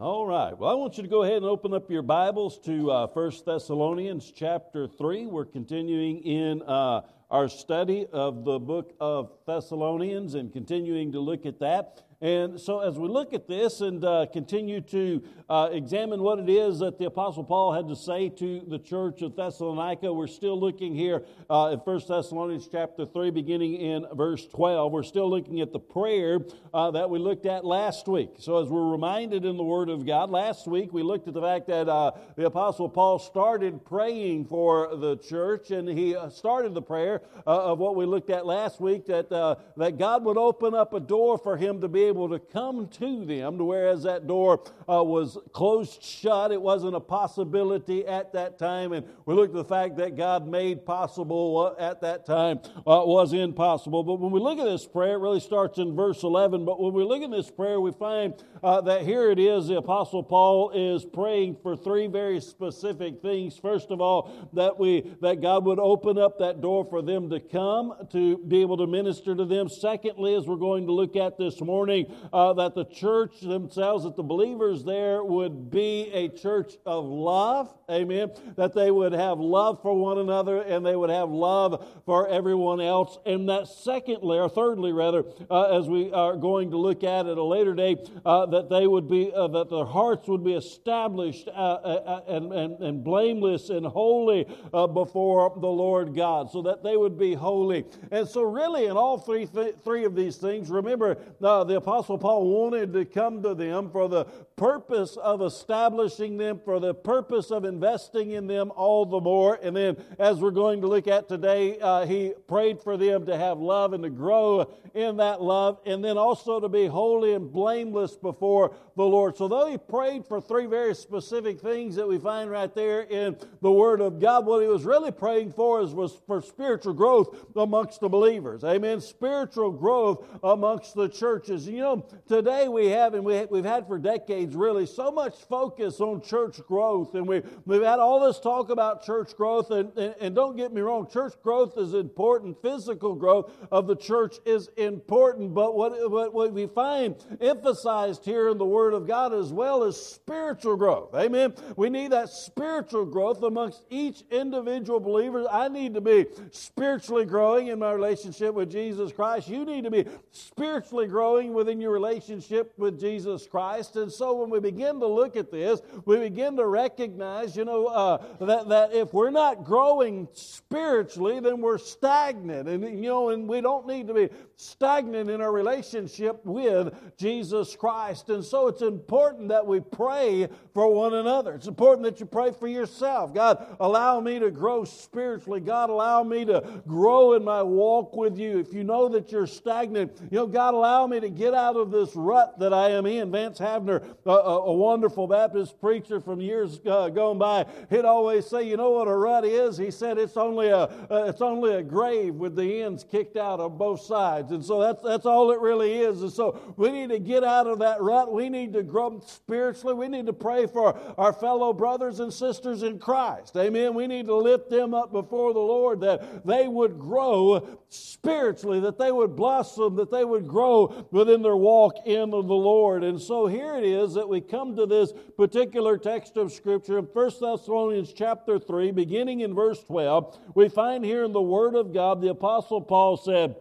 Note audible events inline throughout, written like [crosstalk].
All right. Well, I want you to go ahead and open up your Bibles to uh, 1 Thessalonians chapter 3. We're continuing in uh, our study of the book of Thessalonians and continuing to look at that. And so, as we look at this and uh, continue to uh, examine what it is that the Apostle Paul had to say to the church of Thessalonica, we're still looking here uh, in 1 Thessalonians chapter 3, beginning in verse 12. We're still looking at the prayer uh, that we looked at last week. So, as we're reminded in the Word of God, last week we looked at the fact that uh, the Apostle Paul started praying for the church, and he uh, started the prayer of what we looked at last week that, that God would open up a door for him to be able to come to them, to whereas that door uh, was closed shut, it wasn't a possibility at that time. And we look at the fact that God made possible uh, at that time uh, was impossible. But when we look at this prayer, it really starts in verse 11. But when we look at this prayer, we find uh, that here it is the Apostle Paul is praying for three very specific things. First of all, that we that God would open up that door for them to come to be able to minister to them. Secondly, as we're going to look at this morning, uh, that the church themselves, that the believers there would be a church of love, amen, that they would have love for one another and they would have love for everyone else. And that secondly, or thirdly rather, uh, as we are going to look at at a later date, uh, that they would be, uh, that their hearts would be established uh, uh, and, and, and, blameless and holy before the Lord God, so that they would be holy. And so, really, in all three, th- three of these things, remember the Apostle Paul wanted to come to them for the purpose of establishing them, for the purpose of investing in them all the more. And then, as we're going to look at today, uh, he prayed for them to have love and to grow in that love, and then also to be holy and blameless before the Lord. So, though he prayed for three very specific things that we find right there in the Word of God, what he was really praying for is, was for spiritual growth amongst the believers. Amen. Spiritual growth amongst the churches. You know, today we have, and we, we've had for decades really, so much focus on church growth, and we, we've had all this talk about church growth, and, and, and don't get me wrong, church growth is important, physical growth of the church is important, but what, what, what we find emphasized here in the Word of God as well as spiritual growth. Amen. We need that spiritual growth amongst each individual believer. I need to be spiritually growing in my relationship with Jesus Christ. You need to be spiritually growing within your relationship with Jesus Christ. And so when we begin to look at this, we begin to recognize, you know, uh, that, that if we're not growing spiritually, then we're stagnant. And, you know, and we don't need to be stagnant in our relationship with Jesus Christ. And so it's it's important that we pray for one another. It's important that you pray for yourself. God, allow me to grow spiritually. God, allow me to grow in my walk with you. If you know that you're stagnant, you know, God, allow me to get out of this rut that I am in. Vance Havner, a, a, a wonderful Baptist preacher from years uh, gone by, he'd always say, you know what a rut is? He said it's only a, uh, it's only a grave with the ends kicked out on both sides. And so that's, that's all it really is. And so we need to get out of that rut. We need to grow spiritually. We need to pray for our fellow brothers and sisters in Christ. Amen. We need to lift them up before the Lord that they would grow spiritually, that they would blossom, that they would grow within their walk in the Lord. And so here it is that we come to this particular text of Scripture in 1 Thessalonians chapter 3, beginning in verse 12. We find here in the Word of God, the Apostle Paul said,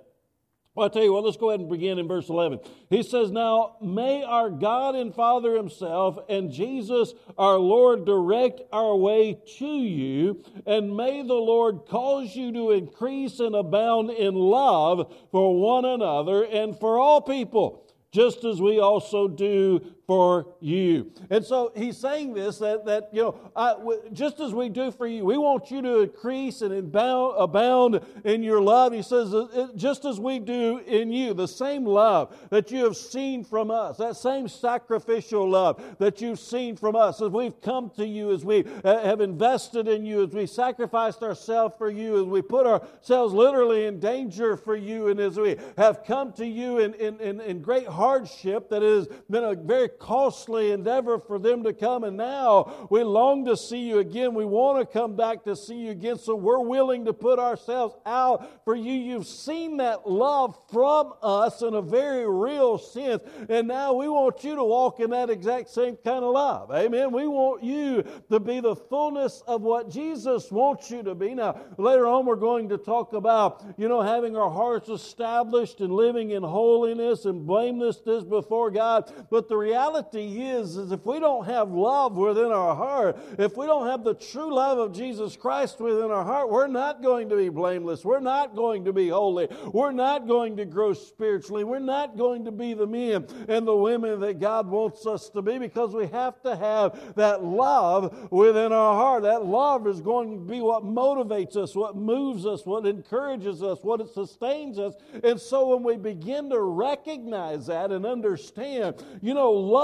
well, I tell you what, let's go ahead and begin in verse 11. He says, Now may our God and Father Himself and Jesus our Lord direct our way to you, and may the Lord cause you to increase and abound in love for one another and for all people, just as we also do for you. And so he's saying this that, that you know, just as we do for you, we want you to increase and abound, abound in your love. He says, just as we do in you, the same love that you have seen from us, that same sacrificial love that you've seen from us, as we've come to you, as we uh, have invested in you, as we sacrificed ourselves for you, as we put ourselves literally in danger for you, and as we have come to you in, in, in, in great hardship that has been a very costly endeavor for them to come. And now we long to see you again. We want to come back to see you again. So we're willing to put ourselves out for you. You've seen that love from us in a very real sense. And now we want you to walk in that exact same kind of love. Amen. We want you to be the fullness of what Jesus wants you to be. Now, later on, we're going to talk about, you know, having our hearts established and living in holiness and blamelessness before God. But the reality is, is if we don't have love within our heart, if we don't have the true love of Jesus Christ within our heart, we're not going to be blameless. We're not going to be holy. We're not going to grow spiritually. We're not going to be the men and the women that God wants us to be because we have to have that love within our heart. That love is going to be what motivates us, what moves us, what encourages us, what sustains us. And so when we begin to recognize that and understand, you know, love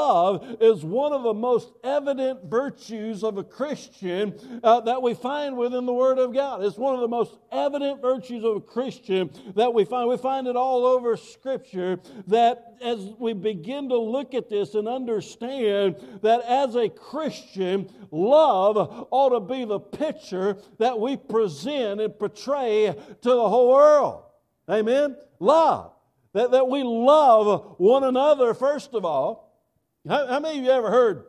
is one of the most evident virtues of a Christian uh, that we find within the Word of God. It's one of the most evident virtues of a Christian that we find. We find it all over Scripture that as we begin to look at this and understand that as a Christian, love ought to be the picture that we present and portray to the whole world. Amen? Love. That, that we love one another, first of all. How, how many of you ever heard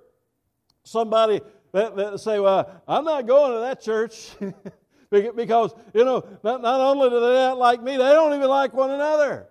somebody that, that say, Well, I'm not going to that church? [laughs] because, you know, not, not only do they not like me, they don't even like one another.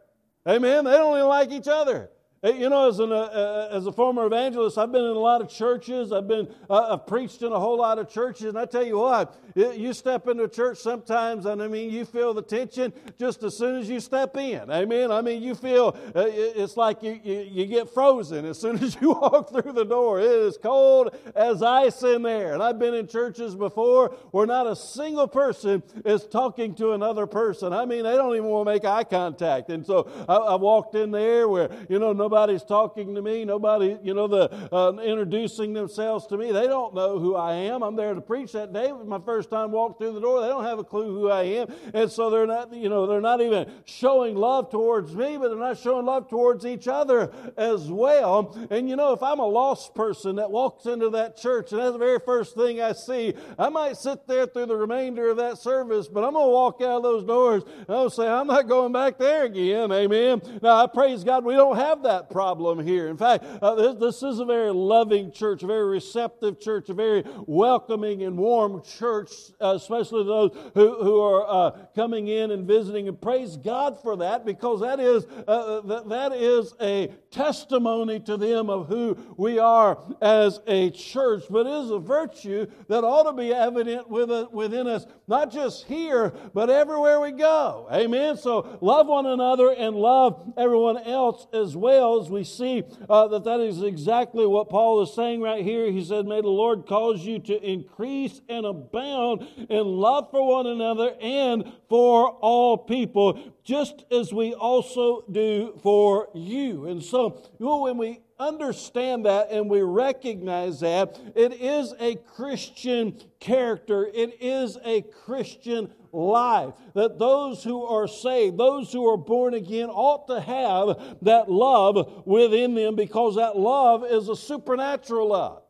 Amen? They don't even like each other. You know, as, an, uh, uh, as a former evangelist, I've been in a lot of churches. I've been uh, I've preached in a whole lot of churches, and I tell you what, you step into a church sometimes, and I mean, you feel the tension just as soon as you step in. Amen. I mean, you feel uh, it's like you, you, you get frozen as soon [laughs] as you walk through the door. It is cold as ice in there. And I've been in churches before where not a single person is talking to another person. I mean, they don't even want to make eye contact. And so I, I walked in there where you know nobody nobody's talking to me, nobody, you know, the uh, introducing themselves to me. They don't know who I am. I'm there to preach that day. My first time walked through the door. They don't have a clue who I am, and so they're not, you know, they're not even showing love towards me, but they're not showing love towards each other as well. And you know, if I'm a lost person that walks into that church, and that's the very first thing I see, I might sit there through the remainder of that service, but I'm going to walk out of those doors and I'll say, I'm not going back there again. Amen. Now, I praise God we don't have that problem here. In fact, uh, this, this, is a very loving church, a very receptive church, a very welcoming and warm church, uh, especially those who, who are uh, coming in and visiting. And praise God for that because that is, uh, uh, that, that is a testimony to them of who we are as a church, but it is a virtue that ought to be evident within us, not just here, but everywhere we go. Amen. So love one another and love everyone else as well we see uh, that that is exactly what Paul is saying right here. He said, May the Lord cause you to increase and abound in love for one another and for all people, just as we also do for you. And so, when we understand that and we recognize that, it is a Christian character, it is a Christian life. That those who are saved, those who are born again, ought to have that love within them because that love is a supernatural love.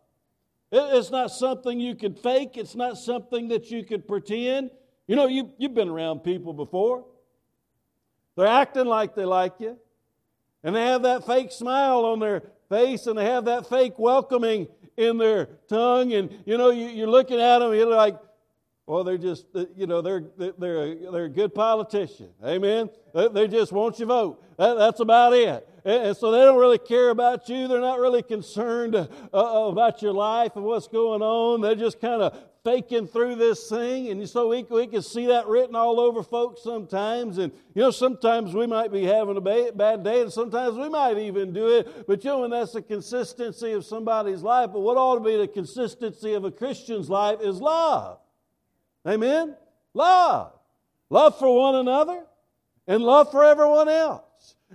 It's not something you can fake, it's not something that you could pretend. You know, you, you've been around people before. They're acting like they like you, and they have that fake smile on their face, and they have that fake welcoming in their tongue, and you know, you, are looking at them, you're like, well, they're just, you know, they're, they're, a, they're a good politician. Amen? They just want your vote. That, that's about it. And so they don't really care about you. They're not really concerned uh, uh, about your life and what's going on. They're just kind of faking through this thing. And so we, we can see that written all over folks sometimes. And, you know, sometimes we might be having a bad day, and sometimes we might even do it. But, you know, and that's the consistency of somebody's life. But what ought to be the consistency of a Christian's life is love. Amen? Love. Love for one another and love for everyone else.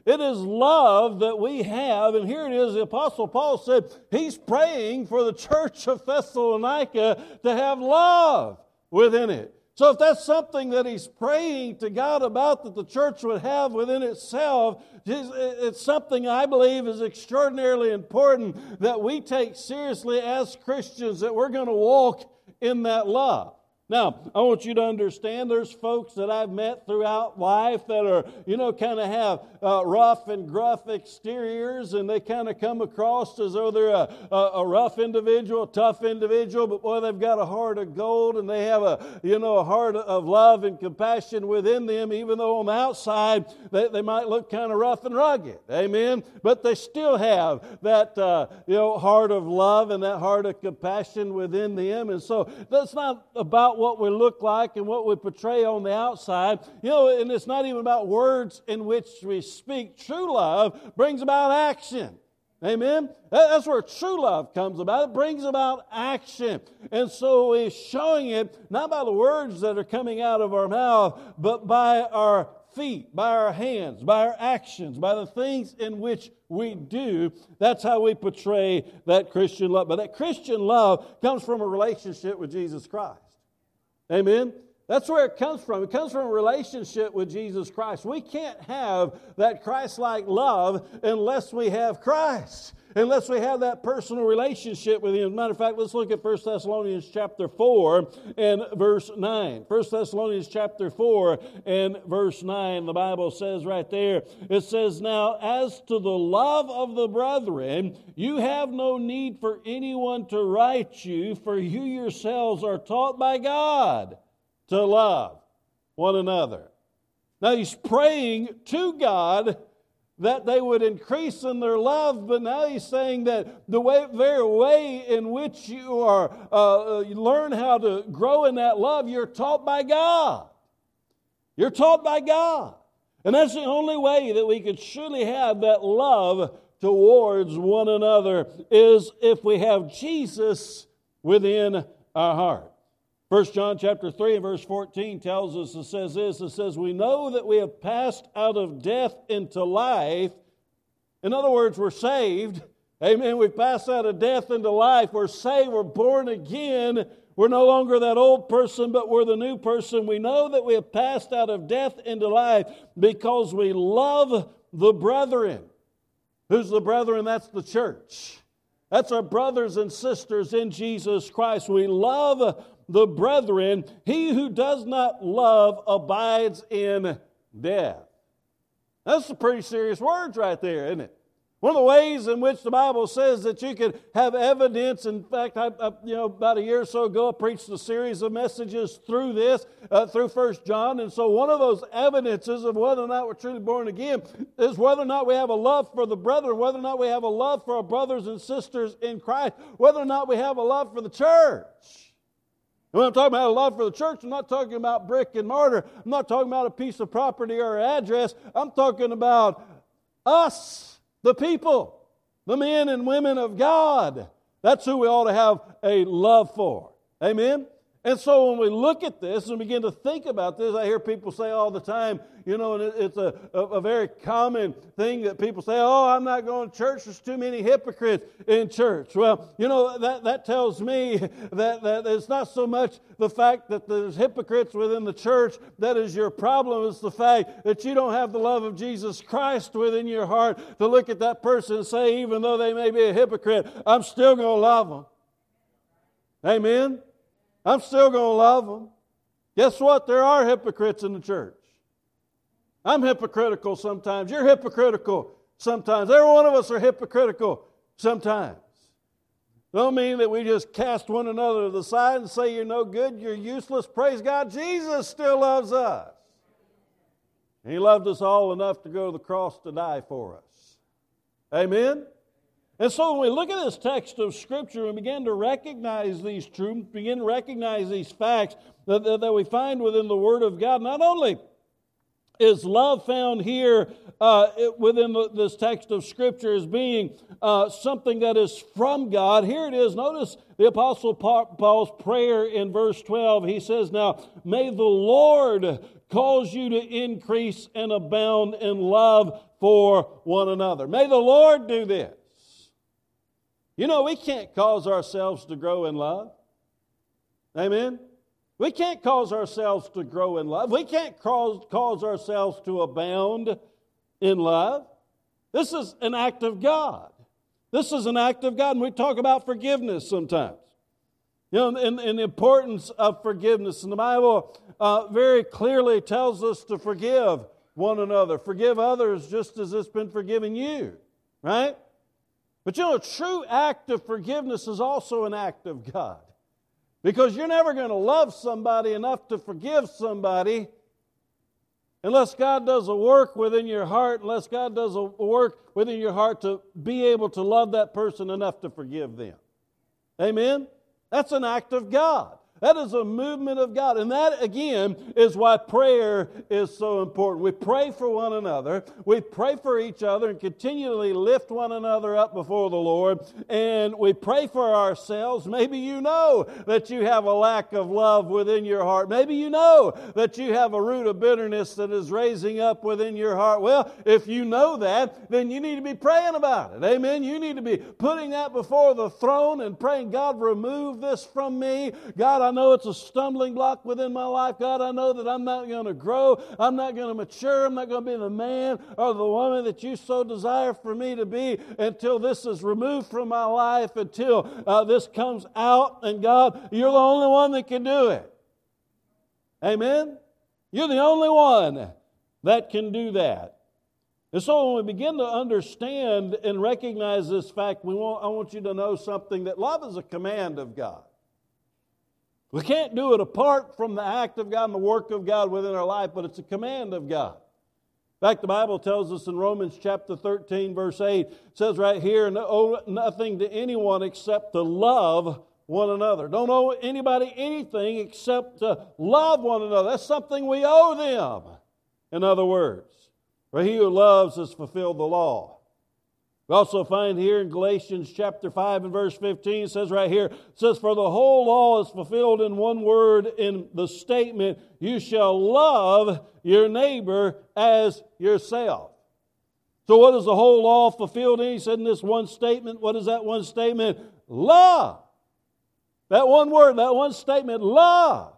It is love that we have, and here it is. The Apostle Paul said he's praying for the church of Thessalonica to have love within it. So, if that's something that he's praying to God about that the church would have within itself, it's something I believe is extraordinarily important that we take seriously as Christians, that we're going to walk in that love. Now, I want you to understand there's folks that I've met throughout life that are, you know, kind of have uh, rough and gruff exteriors and they kind of come across as though they're a, a, a, rough individual, tough individual, but boy, they've got a heart of gold and they have a, you know, a heart of love and compassion within them, even though on the outside they, they might look kind of rough and rugged. Amen? But they still have that, uh, you know, heart of love and that heart of compassion within them. And so that's not about what we look like and what we portray on the outside. You know, and it's not even about words in which we speak. True love brings about action. Amen? That's where true love comes about. It brings about action. And so he's showing it not by the words that are coming out of our mouth, but by our feet, by our hands, by our actions, by the things in which we do. That's how we portray that Christian love. But that Christian love comes from a relationship with Jesus Christ. Amen? That's where it comes from. It comes from a relationship with Jesus Christ. We can't have that Christ like love unless we have Christ, unless we have that personal relationship with Him. As a matter of fact, let's look at 1 Thessalonians chapter 4 and verse 9. 1 Thessalonians chapter 4 and verse 9, the Bible says right there, it says, Now as to the love of the brethren, you have no need for anyone to write you, for you yourselves are taught by God to love one another. Now he's praying to God that they would increase in their love, but now he's saying that the way, very way in which you are uh, you learn how to grow in that love, you're taught by God. You're taught by God. And that's the only way that we could truly have that love towards one another is if we have Jesus within our heart. First John chapter 3 and verse 14 tells us, it says this, it says, We know that we have passed out of death into life. In other words, we're saved. Amen. We've passed out of death into life. We're saved. We're born again. We're no longer that old person, but we're the new person. We know that we have passed out of death into life because we love the brethren. Who's the brethren? That's the church. That's our brothers and sisters in Jesus Christ. We love the brethren, he who does not love abides in death. That's some pretty serious words right there, isn't it? One of the ways in which the Bible says that you can have evidence, in fact, I, I, you know, about a year or so ago, I preached a series of messages through this, uh, through First John, and so one of those evidences of whether or not we're truly born again is whether or not we have a love for the brethren, whether or not we have a love for our brothers and sisters in Christ, whether or not we have a love for the church. When I'm talking about a love for the church, I'm not talking about brick and mortar. I'm not talking about a piece of property or address. I'm talking about us, the people, the men and women of God. That's who we ought to have a love for. Amen? And so when we look at this and begin to think about this, I hear people say all the time, you know, and it's a, a, a, very common thing that people say, oh, I'm not going to church. There's too many hypocrites in church. Well, you know, that, that tells me [laughs] that, that it's not so much the fact that there's hypocrites within the church that is your problem. It's the fact that you don't have the love of Jesus Christ within your heart to look at that person and say, even though they may be a hypocrite, I'm still going to love them. Amen? I'm still going to love them. Guess what? There are hypocrites in the church. I'm hypocritical sometimes. You're hypocritical sometimes. Every one of us are hypocritical sometimes. Don't mean that we just cast one another to the side and say you're no good, you're useless. Praise God, Jesus still loves us. He loved us all enough to go to the cross to die for us. Amen? And so when we look at this text of Scripture and begin to recognize these truths, begin to recognize these facts that, that, that we find within the Word of God, not only is love found here uh, within the, this text of Scripture as being uh, something that is from God. Here it is. Notice the Apostle Paul's prayer in verse 12. He says, Now, may the Lord cause you to increase and abound in love for one another. May the Lord do this. You know, we can't cause ourselves to grow in love. Amen? We can't cause ourselves to grow in love. We can't cause, cause ourselves to abound in love. This is an act of God. This is an act of God. And we talk about forgiveness sometimes. You know, and, and the importance of forgiveness. And the Bible uh, very clearly tells us to forgive one another, forgive others just as it's been forgiven you, right? But you know, a true act of forgiveness is also an act of God. Because you're never going to love somebody enough to forgive somebody unless God does a work within your heart, unless God does a work within your heart to be able to love that person enough to forgive them. Amen? That's an act of God. That is a movement of God. And that, again, is why prayer is so important. We pray for one another, we pray for each other, and continually lift one another up before the Lord. And we pray for ourselves. Maybe you know that you have a lack of love within your heart. Maybe you know that you have a root of bitterness that is raising up within your heart. Well, if you know that, then you need to be praying about it. Amen. You need to be putting that before the throne and praying, God, remove this from me. God, I know it's a stumbling block within my life. God, I know that I'm not going to grow. I'm not going to mature. I'm not going to be the man or the woman that you so desire for me to be until this is removed from my life, until uh, this comes out. And God, you're the only one that can do it. Amen? You're the only one that can do that. And so when we begin to understand and recognize this fact, we want, I want you to know something that love is a command of God. We can't do it apart from the act of God and the work of God within our life, but it's a command of God. In fact, the Bible tells us in Romans chapter 13, verse 8, says right here, owe nothing to anyone except to love one another. Don't owe anybody anything except to love one another. That's something we owe them. In other words, for he who loves has fulfilled the law. We also find here in Galatians chapter 5 and verse 15, it says right here, it says, For the whole law is fulfilled in one word in the statement, You shall love your neighbor as yourself. So, what is the whole law fulfilled in? He said in this one statement, what is that one statement? Love. That one word, that one statement, love.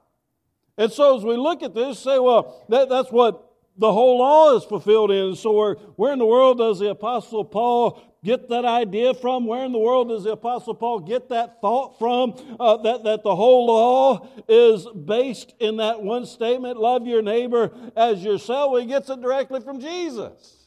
And so, as we look at this, say, well, that, that's what the whole law is fulfilled in. So, where, where in the world does the Apostle Paul get that idea from? Where in the world does the Apostle Paul get that thought from? Uh, that, that the whole law is based in that one statement love your neighbor as yourself. Well, he gets it directly from Jesus.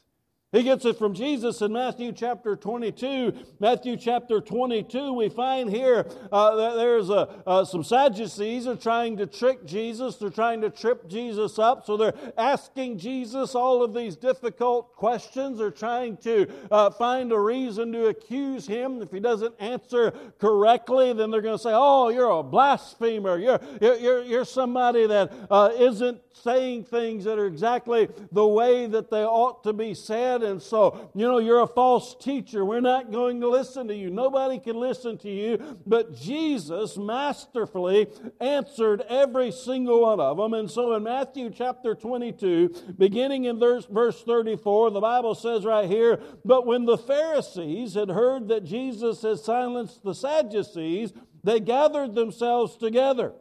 He gets it from Jesus in Matthew chapter 22. Matthew chapter 22, we find here uh, that there's a, uh, some Sadducees are trying to trick Jesus. They're trying to trip Jesus up. So they're asking Jesus all of these difficult questions. They're trying to uh, find a reason to accuse him. If he doesn't answer correctly, then they're going to say, Oh, you're a blasphemer. You're, you're, you're somebody that uh, not saying things that are exactly the way that they ought to be said. And so, you know, you're a false teacher. We're not going to listen to you. Nobody can listen to you. But Jesus masterfully answered every single one of them. And so in Matthew chapter 22, beginning in verse, verse 34, the Bible says right here, But when the Pharisees had heard that Jesus had silenced the Sadducees, they gathered themselves together.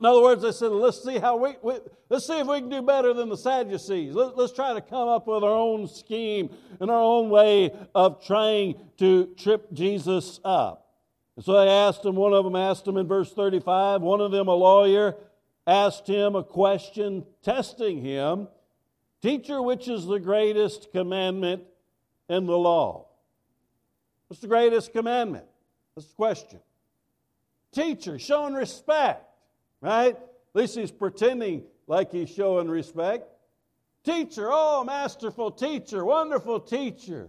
In other words, they said, let's see how we, we, let's see if we can do better than the Sadducees. Let, let's try to come up with our own scheme and our own way of trying to trip Jesus up. And so they asked him, one of them asked him in verse 35, one of them, a lawyer, asked him a question, testing him, Teacher, which is the greatest commandment in the law? What's the greatest commandment? That's the question. Teacher, showing respect right? At least he's pretending like he's showing respect. Teacher, oh, masterful teacher, wonderful teacher.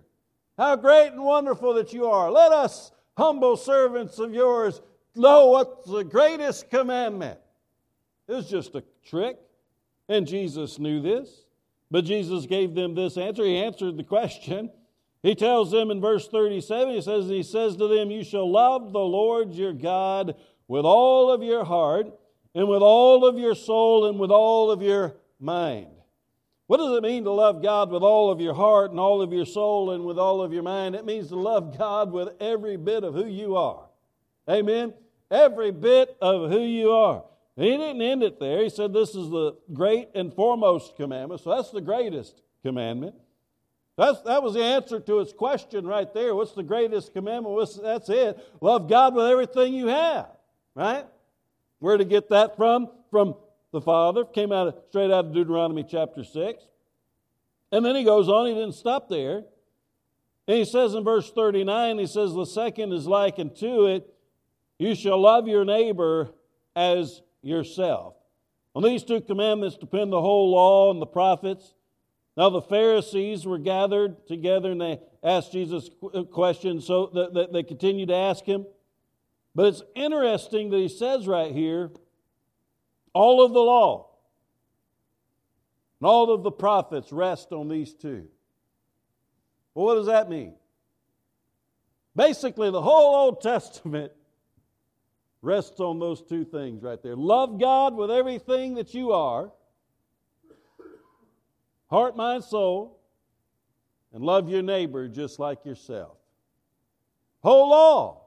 How great and wonderful that you are. Let us, humble servants of yours, know what's the greatest commandment. It was just a trick, and Jesus knew this. But Jesus gave them this answer. He answered the question. He tells them in verse 37, he says, He says to them, You shall love the Lord your God with all of your heart and with all of your soul and with all of your mind. What does it mean to love God with all of your heart and all of your soul and with all of your mind? It means to love God with every bit of who you are. Amen? Every bit of who you are. He didn't end it there. He said this is the great and foremost commandment. So that's the greatest commandment. That's, that was the answer to his question right there. What's the greatest commandment? What's, that's it. Love God with everything you have, right? Where to get that from? From the Father. Came out of, straight out of Deuteronomy chapter 6. And then he goes on, he didn't stop there. And he says in verse 39, he says, The second is likened to it, you shall love your neighbor as yourself. On these two commandments depend the whole law and the prophets. Now the Pharisees were gathered together and they asked Jesus questions, so they continued to ask him. But it's interesting that he says right here all of the law and all of the prophets rest on these two. Well, what does that mean? Basically, the whole Old Testament [laughs] rests on those two things right there. Love God with everything that you are heart, mind, soul, and love your neighbor just like yourself. Whole law.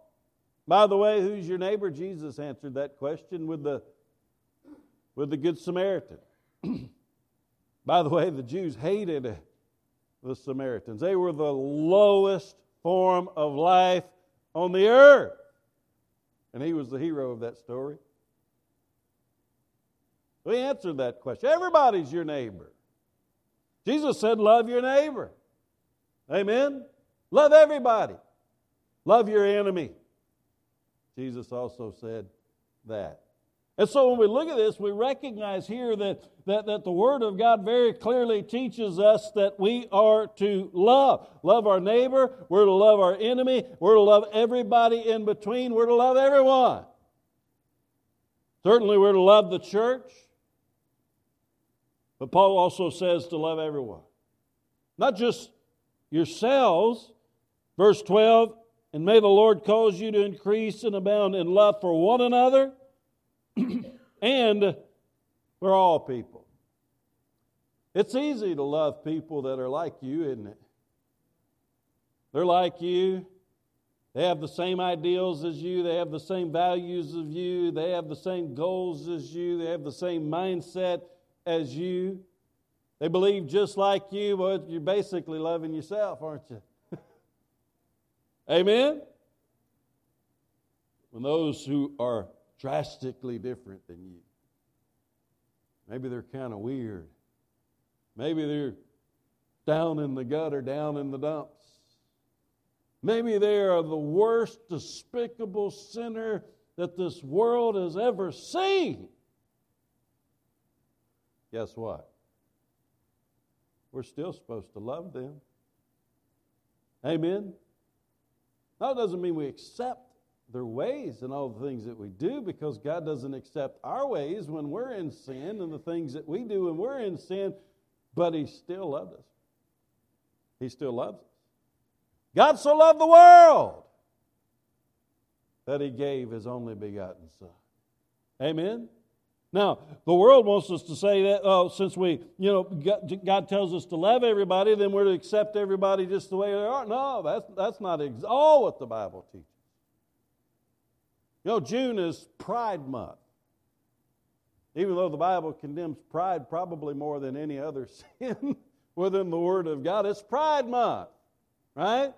By the way, who's your neighbor? Jesus answered that question with the, with the Good Samaritan. [clears throat] By the way, the Jews hated the Samaritans. They were the lowest form of life on the earth. And he was the hero of that story. We answered that question. Everybody's your neighbor. Jesus said, Love your neighbor. Amen? Love everybody. Love your enemy. Jesus also said that. And so when we look at this, we recognize here that, that, that the Word of God very clearly teaches us that we are to love. Love our neighbor, we're to love our enemy, we're to love everybody in between, we're to love everyone. Certainly, we're to love the church. But Paul also says to love everyone, not just yourselves. Verse 12, and may the Lord cause you to increase and abound in love for one another [clears throat] and for all people. It's easy to love people that are like you, isn't it? They're like you. They have the same ideals as you. They have the same values as you. They have the same goals as you. They have the same mindset as you. They believe just like you, but you're basically loving yourself, aren't you? Amen? When those who are drastically different than you, maybe they're kind of weird. Maybe they're down in the gutter, down in the dumps. Maybe they are the worst despicable sinner that this world has ever seen guess what? We're still supposed to love them. Amen? That doesn't mean we accept their ways and all the things that we do because God doesn't accept our ways when we're in sin and the things that we do when we're in sin, but He still loves us. He still loves us. God so loved the world that He gave His only begotten Son. Amen? Now, the world wants us to say that, oh, since we, you know, God tells us to love everybody, then we're to accept everybody just the way they are. No, that's, that's not ex- all what the Bible teaches. You know, June is Pride Month. Even though the Bible condemns pride probably more than any other [laughs] sin within the Word of God, it's Pride Month, right?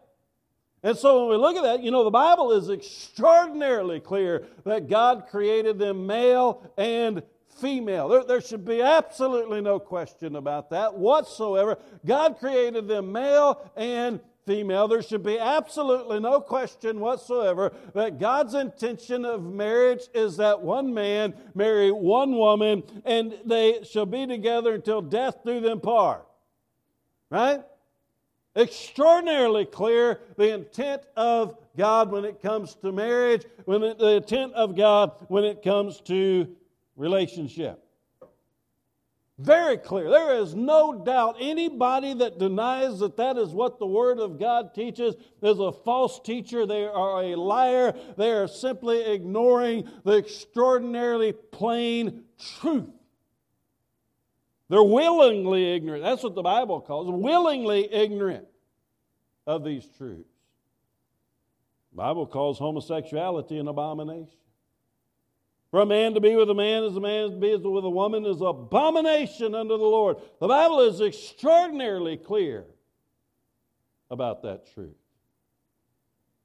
And so when we look at that, you know, the Bible is extraordinarily clear that God created them male and female. There, there, should be absolutely no question about that whatsoever. God created them male and female. There should be absolutely no question whatsoever that God's intention of marriage is that one man marry one woman and they shall be together until death do them part. Right? Extraordinarily clear the intent of God when it comes to marriage, when it, the intent of God when it comes to relationship. Very clear. There is no doubt anybody that denies that that is what the Word of God teaches is a false teacher. They are a liar. They are simply ignoring the extraordinarily plain truth. They're willingly ignorant. That's what the Bible calls willingly ignorant of these truths. The Bible calls homosexuality an abomination. For a man to be with a man as a man to be with a woman is abomination unto the Lord. The Bible is extraordinarily clear about that truth.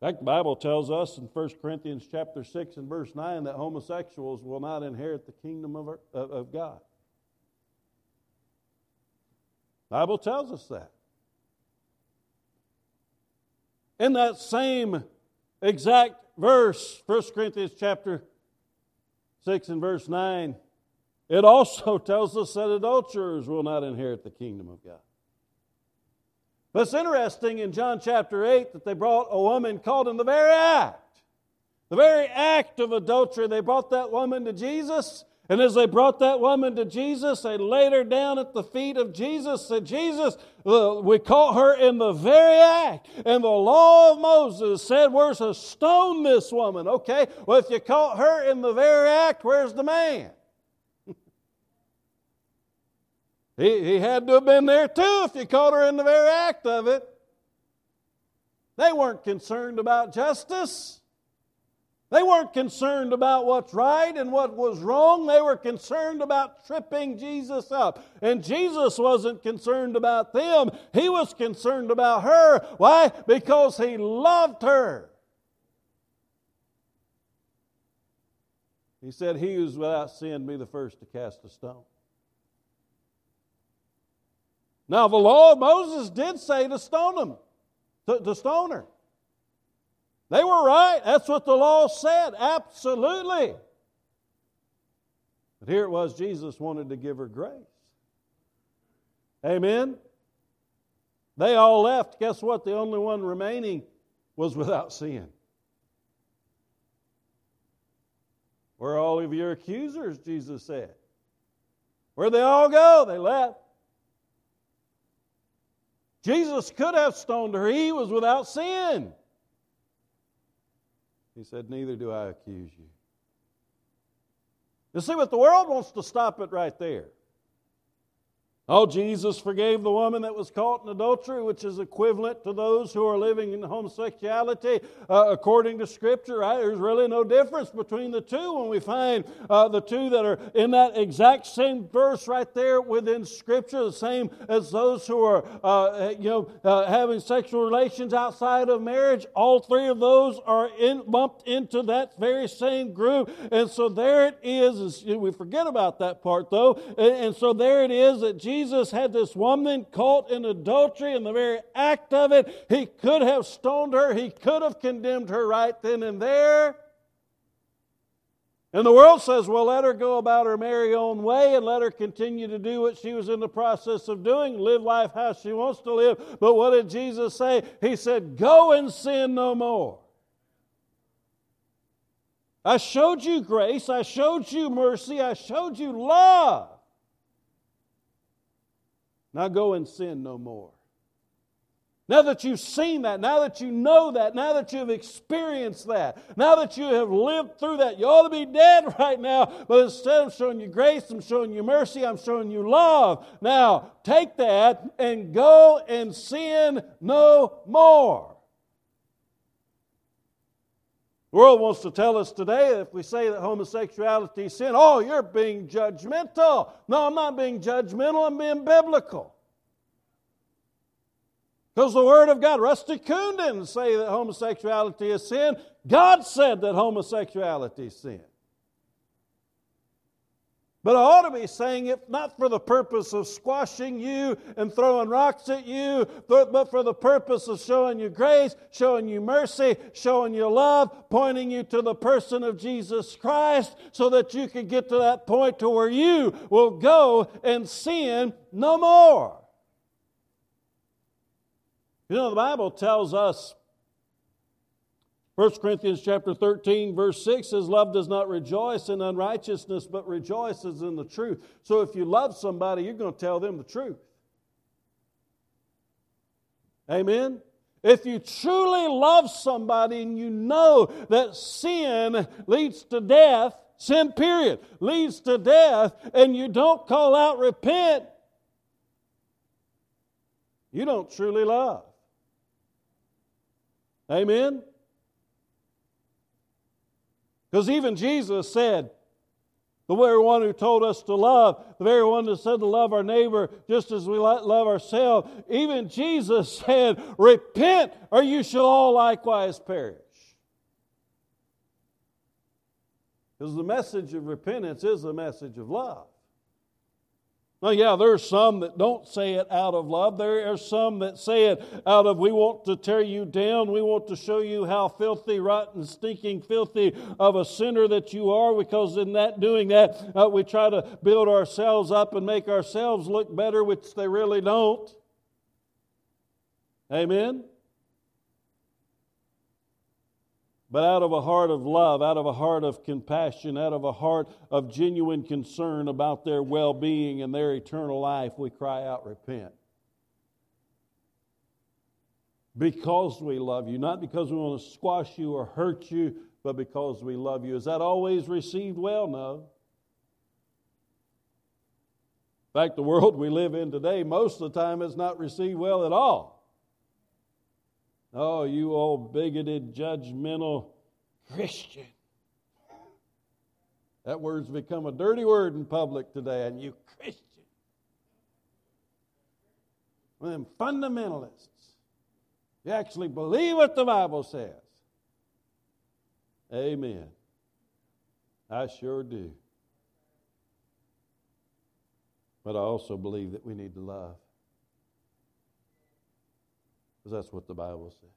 In fact, the Bible tells us in 1 Corinthians chapter 6 and verse 9 that homosexuals will not inherit the kingdom of, of God. The Bible tells us that. In that same exact verse, 1 Corinthians chapter 6 and verse 9, it also [laughs] tells us that adulterers will not inherit the kingdom of God. But it's interesting in John chapter 8 that they brought a woman caught in the very act. The very act of adultery. They brought that woman to Jesus. And as they brought that woman to Jesus, they laid her down at the feet of Jesus. Said, Jesus, uh, we caught her in the very act. And the law of Moses said, We're to stone this woman. Okay, well, if you caught her in the very act, where's the man? [laughs] he, he had to have been there too if you caught her in the very act of it. They weren't concerned about justice. They weren't concerned about what's right and what was wrong. They were concerned about tripping Jesus up. And Jesus wasn't concerned about them, He was concerned about her. Why? Because He loved her. He said, He who's without sin be the first to cast a stone. Now, the law of Moses did say to stone him, to, to stone her. They were right. That's what the law said. Absolutely. But here it was, Jesus wanted to give her grace. Amen. They all left. Guess what? The only one remaining was without sin. Where all of your accusers? Jesus said. Where'd they all go? They left. Jesus could have stoned her. He was without sin. He said, Neither do I accuse you. You see, what the world wants to stop it right there. Oh, Jesus forgave the woman that was caught in adultery, which is equivalent to those who are living in homosexuality uh, according to Scripture. Right? There's really no difference between the two when we find uh, the two that are in that exact same verse right there within Scripture, the same as those who are, uh, you know, uh, having sexual relations outside of marriage. All three of those are in, lumped into that very same group, and so there it is. We forget about that part though, and, and so there it is that Jesus Jesus had this woman caught in adultery in the very act of it. He could have stoned her, he could have condemned her right then and there. And the world says, well, let her go about her merry own way and let her continue to do what she was in the process of doing, live life how she wants to live. But what did Jesus say? He said, go and sin no more. I showed you grace, I showed you mercy, I showed you love. Now go and sin no more. Now that you've seen that, now that you know that, now that you've experienced that, now that you have lived through that, you ought to be dead [laughs] right now. But instead of showing you grace, I'm showing you mercy, I'm showing you love. Now take that and go and sin no more. The world wants to tell us today if we say that homosexuality is sin, oh, you're being judgmental. No, I'm not being judgmental, I'm being biblical. Because the Word of God, Rusty Coon didn't say that homosexuality is sin. God said that homosexuality is sin. But I ought to be saying it not for the purpose of squashing you and throwing rocks at you, but for the purpose of showing you grace, showing you mercy, showing you love, pointing you to the person of Jesus Christ so that you can get to that point to where you will go and sin no more. You know, the Bible tells us 1 Corinthians chapter 13 verse 6 says love does not rejoice in unrighteousness but rejoices in the truth. So if you love somebody you're going to tell them the truth. Amen. If you truly love somebody and you know that sin leads to death, sin period, leads to death and you don't call out repent, you don't truly love. Amen. Because even Jesus said, the very one who told us to love, the very one that said to love our neighbor just as we love ourselves. Even Jesus said, Repent, or you shall all likewise perish. Because the message of repentance is a message of love. Now, yeah, there are some that don't say it out of love. There are some that say it out of, we want to tear you down. We want to show you how filthy, rotten, stinking, filthy of a sinner that you are, because in that doing that, uh, we try to build ourselves up and make ourselves look better, which they really don't. Amen? But out of a heart of love, out of a heart of compassion, out of a heart of genuine concern about their well being and their eternal life, we cry out, Repent. Because we love you, not because we want to squash you or hurt you, but because we love you. Is that always received well? No. In fact, the world we live in today, most of the time, is not received well at all. Oh, you old bigoted, judgmental Christian. That word's become a dirty word in public today, and you Christian. One them fundamentalists. You actually believe what the Bible says. Amen. I sure do. But I also believe that we need to love. Because that's what the Bible says.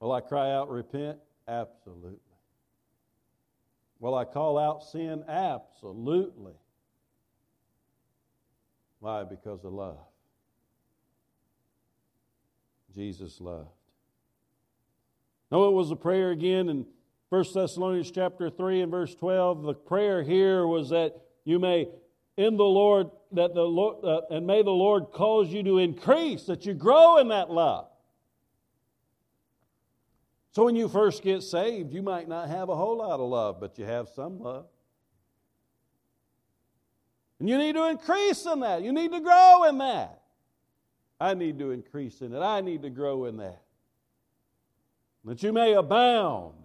Will I cry out, repent? Absolutely. Will I call out sin? Absolutely. Why? Because of love. Jesus loved. Now, it was a prayer again in 1 Thessalonians chapter 3 and verse 12. The prayer here was that you may in the Lord that the Lord uh, and may the Lord cause you to increase, that you grow in that love. So when you first get saved, you might not have a whole lot of love, but you have some love. And you need to increase in that. You need to grow in that. I need to increase in it. I need to grow in that. That you may abound.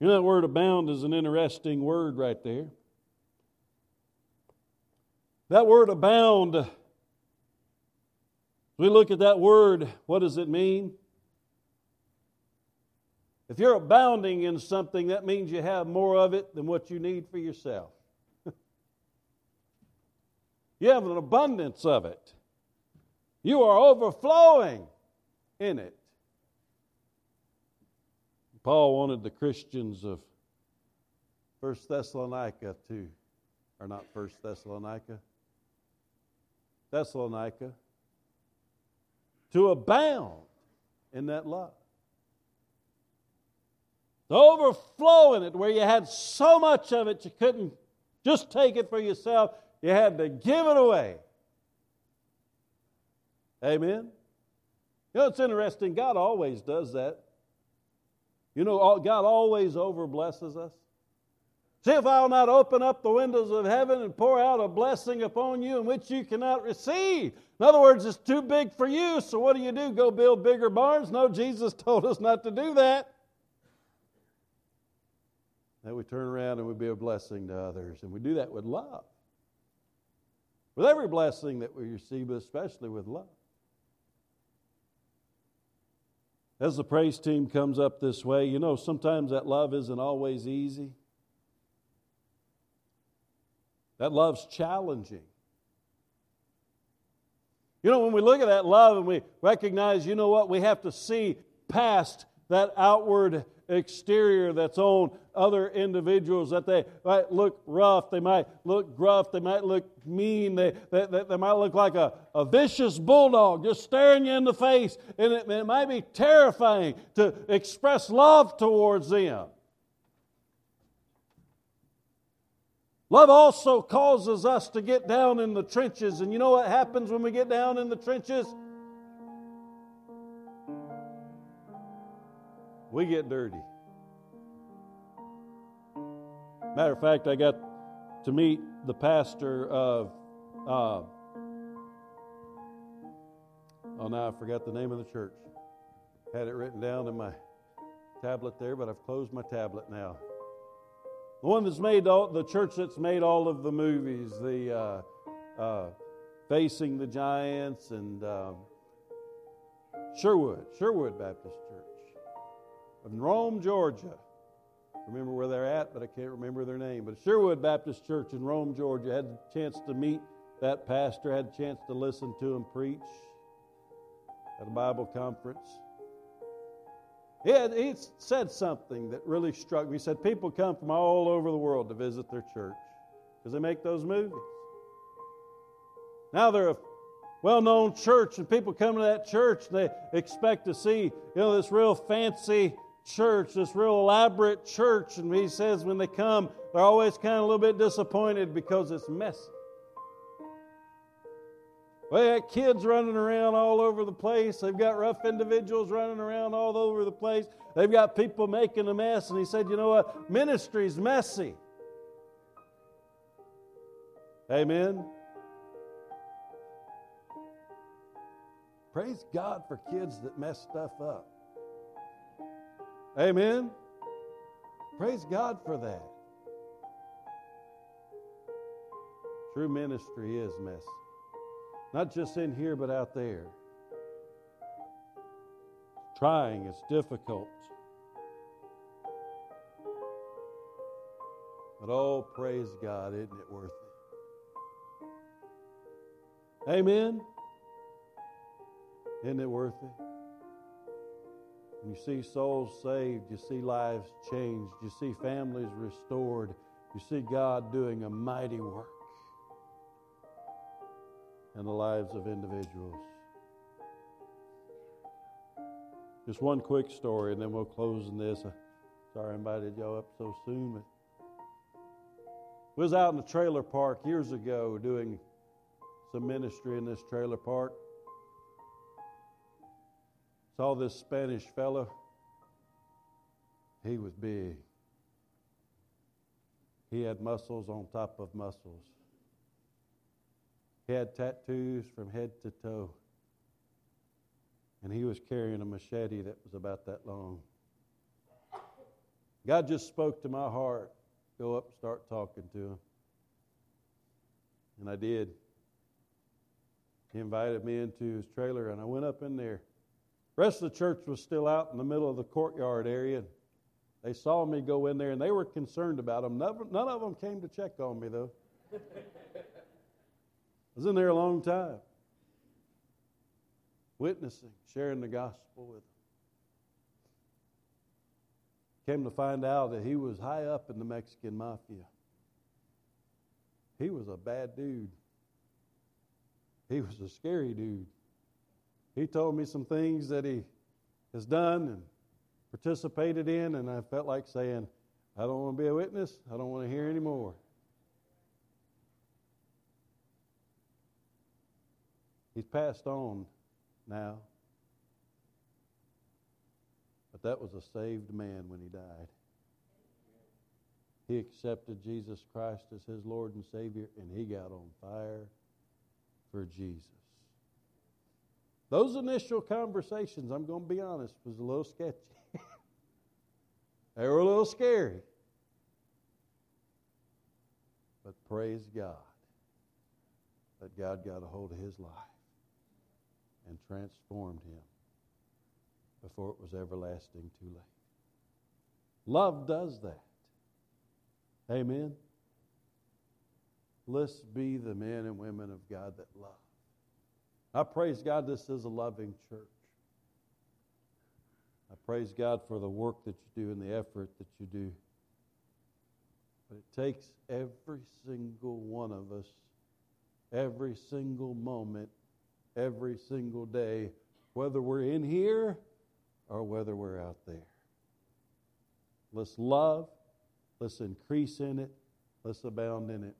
You know, that word abound is an interesting word right there. That word abound, we look at that word, what does it mean? If you're abounding in something, that means you have more of it than what you need for yourself. [laughs] you have an abundance of it. You are overflowing in it. Paul wanted the Christians of First Thessalonica to, or not First Thessalonica, Thessalonica, to abound in that love. To overflow in it, where you had so much of it you couldn't just take it for yourself, you had to give it away. Amen? You know, it's interesting. God always does that. You know, God always overblesses us. See if I'll not open up the windows of heaven and pour out a blessing upon you in which you cannot receive. In other words, it's too big for you, so what do you do? Go build bigger barns? No, Jesus [laughs] told us not to do that. That we turn around and we be a blessing to others. And we do that with love. With every blessing that we receive, but especially with love. As the praise team comes up this way, you know, sometimes that love isn't always easy. That love's challenging. You know, when we look at that love and we recognize, you know what, we have to see past that outward exterior that's on other individuals that they might look rough, they might look gruff, they might look mean, they, they, they, might look like a, a vicious bulldog just staring you in the face, and it, it might be terrifying to express love towards them. Love also causes us to get down in the trenches. And you know what happens when we get down in the trenches? We get dirty. Matter of fact, I got to meet the pastor of. Uh, oh, now I forgot the name of the church. Had it written down in my tablet there, but I've closed my tablet now. The one that's made all, the church that's made all of the movies, the uh, uh, Facing the Giants and um, Sherwood, Sherwood Baptist Church in Rome, Georgia. Remember where they're at, but I can't remember their name. But Sherwood Baptist Church in Rome, Georgia, had a chance to meet that pastor, had a chance to listen to him preach at a Bible conference. He, he said something that really struck me. He said, People come from all over the world to visit their church because they make those movies. Now they're a well known church, and people come to that church and they expect to see, you know, this real fancy church, this real elaborate church. And he says when they come, they're always kind of a little bit disappointed because it's messy. Well, kids running around all over the place. They've got rough individuals running around all over the place. They've got people making a mess. And he said, you know what? Ministry's messy. Amen. Praise God for kids that mess stuff up. Amen. Praise God for that. True ministry is messy. Not just in here, but out there. Trying, it's difficult. But oh, praise God, isn't it worth it? Amen. Isn't it worth it? When you see souls saved, you see lives changed, you see families restored, you see God doing a mighty work in the lives of individuals. Just one quick story, and then we'll close in this. Sorry I invited y'all up so soon. We was out in the trailer park years ago doing some ministry in this trailer park. Saw this Spanish fellow. He was big. He had muscles on top of muscles. He had tattoos from head to toe. And he was carrying a machete that was about that long. God just spoke to my heart. Go up and start talking to him. And I did. He invited me into his trailer, and I went up in there. The rest of the church was still out in the middle of the courtyard area. They saw me go in there, and they were concerned about him. None of them came to check on me, though. [laughs] Was in there a long time, witnessing, sharing the gospel with them. Came to find out that he was high up in the Mexican mafia. He was a bad dude. He was a scary dude. He told me some things that he has done and participated in, and I felt like saying, I don't want to be a witness. I don't want to hear anymore. He's passed on now. But that was a saved man when he died. He accepted Jesus Christ as his Lord and Savior, and he got on fire for Jesus. Those initial conversations, I'm going to be honest, was a little sketchy. [laughs] they were a little scary. But praise God that God got a hold of his life and transformed him before it was everlasting too late. Love does that. Amen. Let's be the men and women of God that love. I praise God this is a loving church. I praise God for the work that you do and the effort that you do. But it takes every single one of us, every single moment every single day, whether we're in here or whether we're out there. Let's love, let's increase in it, let's abound in it.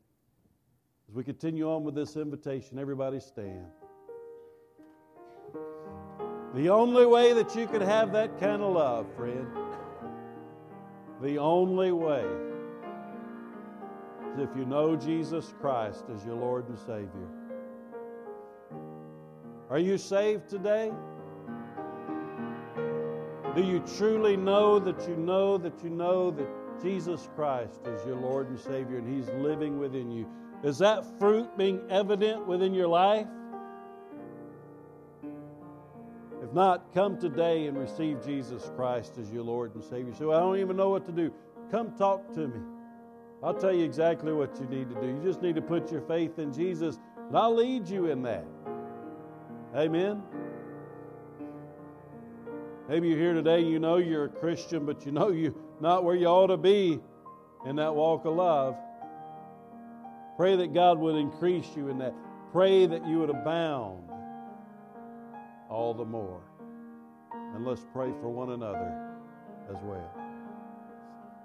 As we continue on with this invitation, everybody stand. The only way that you can have that kind of love, friend, the only way is if you know Jesus Christ as your Lord and Savior. Are you saved today? Do you truly know that you know that you know that Jesus Christ is your Lord and Savior and He's living within you? Is that fruit being evident within your life? If not, come today and receive Jesus Christ as your Lord and Savior. So I don't even know what to do. Come talk to me. I'll tell you exactly what you need to do. You just need to put your faith in Jesus, and I'll lead you in that. Amen. Maybe you're here today, you know you're a Christian, but you know you're not where you ought to be in that walk of love. Pray that God would increase you in that. Pray that you would abound all the more. And let's pray for one another as well.